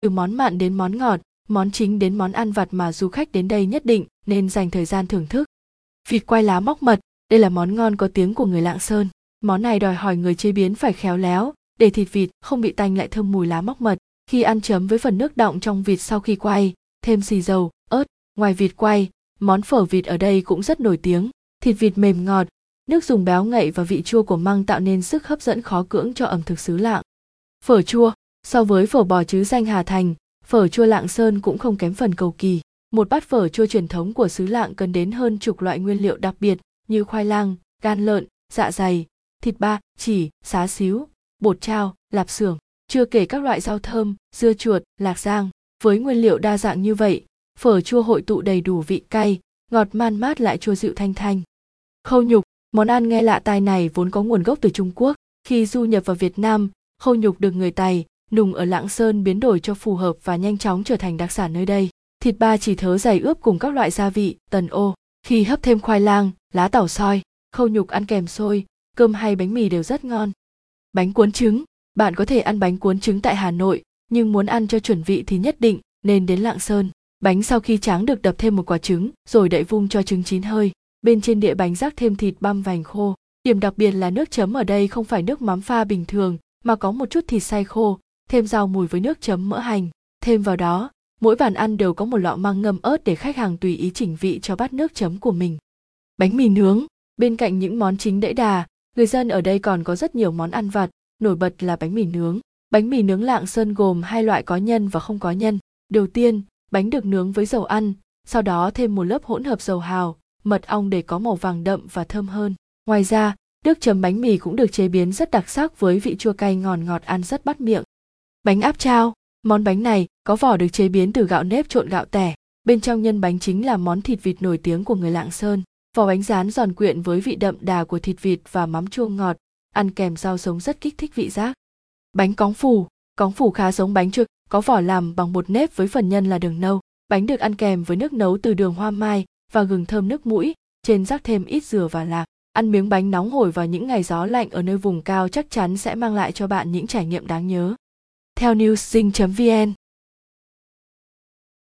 từ món mặn đến món ngọt, món chính đến món ăn vặt mà du khách đến đây nhất định nên dành thời gian thưởng thức. Vịt quay lá móc mật, đây là món ngon có tiếng của người lạng sơn. Món này đòi hỏi người chế biến phải khéo léo, để thịt vịt không bị tanh lại thơm mùi lá móc mật. Khi ăn chấm với phần nước đọng trong vịt sau khi quay, thêm xì dầu, ớt, ngoài vịt quay, món phở vịt ở đây cũng rất nổi tiếng. Thịt vịt mềm ngọt, nước dùng béo ngậy và vị chua của măng tạo nên sức hấp dẫn khó cưỡng cho ẩm thực xứ lạng. Phở chua so với phở bò chứ danh hà thành phở chua lạng sơn cũng không kém phần cầu kỳ. Một bát phở chua truyền thống của xứ lạng cần đến hơn chục loại nguyên liệu đặc biệt như khoai lang gan lợn dạ dày thịt ba chỉ xá xíu bột trao lạp xưởng chưa kể các loại rau thơm dưa chuột lạc giang. Với nguyên liệu đa dạng như vậy phở chua hội tụ đầy đủ vị cay ngọt man mát lại chua dịu thanh thanh. Khâu nhục món ăn nghe lạ tai này vốn có nguồn gốc từ trung quốc. Khi du nhập vào việt nam khâu nhục được người Tài, nùng ở lạng sơn biến đổi cho phù hợp và nhanh chóng trở thành đặc sản nơi đây. Thịt ba chỉ thớ dày ướp cùng các loại gia vị, tần ô, khi hấp thêm khoai lang, lá tảo soi, khâu nhục ăn kèm xôi, cơm hay bánh mì đều rất ngon. Bánh cuốn trứng, bạn có thể ăn bánh cuốn trứng tại hà nội, nhưng muốn ăn cho chuẩn vị thì nhất định nên đến lạng sơn. Bánh sau khi tráng được đập thêm một quả trứng, rồi đậy vung cho trứng chín hơi. Bên trên địa bánh rắc thêm thịt băm vành khô. Điểm đặc biệt là nước chấm ở đây không phải nước mắm pha bình thường, mà có một chút thịt xay khô thêm rau mùi với nước chấm mỡ hành. Thêm vào đó, mỗi bàn ăn đều có một lọ măng ngâm ớt để khách hàng tùy ý chỉnh vị cho bát nước chấm của mình. Bánh mì nướng, bên cạnh những món chính đẫy đà, người dân ở đây còn có rất nhiều món ăn vặt, nổi bật là bánh mì nướng. Bánh mì nướng lạng sơn gồm hai loại có nhân và không có nhân. Đầu tiên, bánh được nướng với dầu ăn, sau đó thêm một lớp hỗn hợp dầu hào, mật ong để có màu vàng đậm và thơm hơn. Ngoài ra, nước chấm bánh mì cũng được chế biến rất đặc sắc với vị chua cay ngọt ngọt ăn rất bắt miệng bánh áp trao món bánh này có vỏ được chế biến từ gạo nếp trộn gạo tẻ. Bên trong nhân bánh chính là món thịt vịt nổi tiếng của người lạng sơn. Vỏ bánh rán giòn quyện với vị đậm đà của thịt vịt và mắm chua ngọt, ăn kèm rau sống rất kích thích vị giác. Bánh cóng phủ cóng phủ khá giống bánh trượt có vỏ làm bằng bột nếp với phần nhân là đường nâu. Bánh được ăn kèm với nước nấu từ đường hoa mai và gừng thơm nước mũi, trên rắc thêm ít dừa và lạc. Ăn miếng bánh nóng hổi vào những ngày gió lạnh ở nơi vùng cao chắc chắn sẽ mang lại cho bạn những trải nghiệm đáng nhớ theo newsing vn.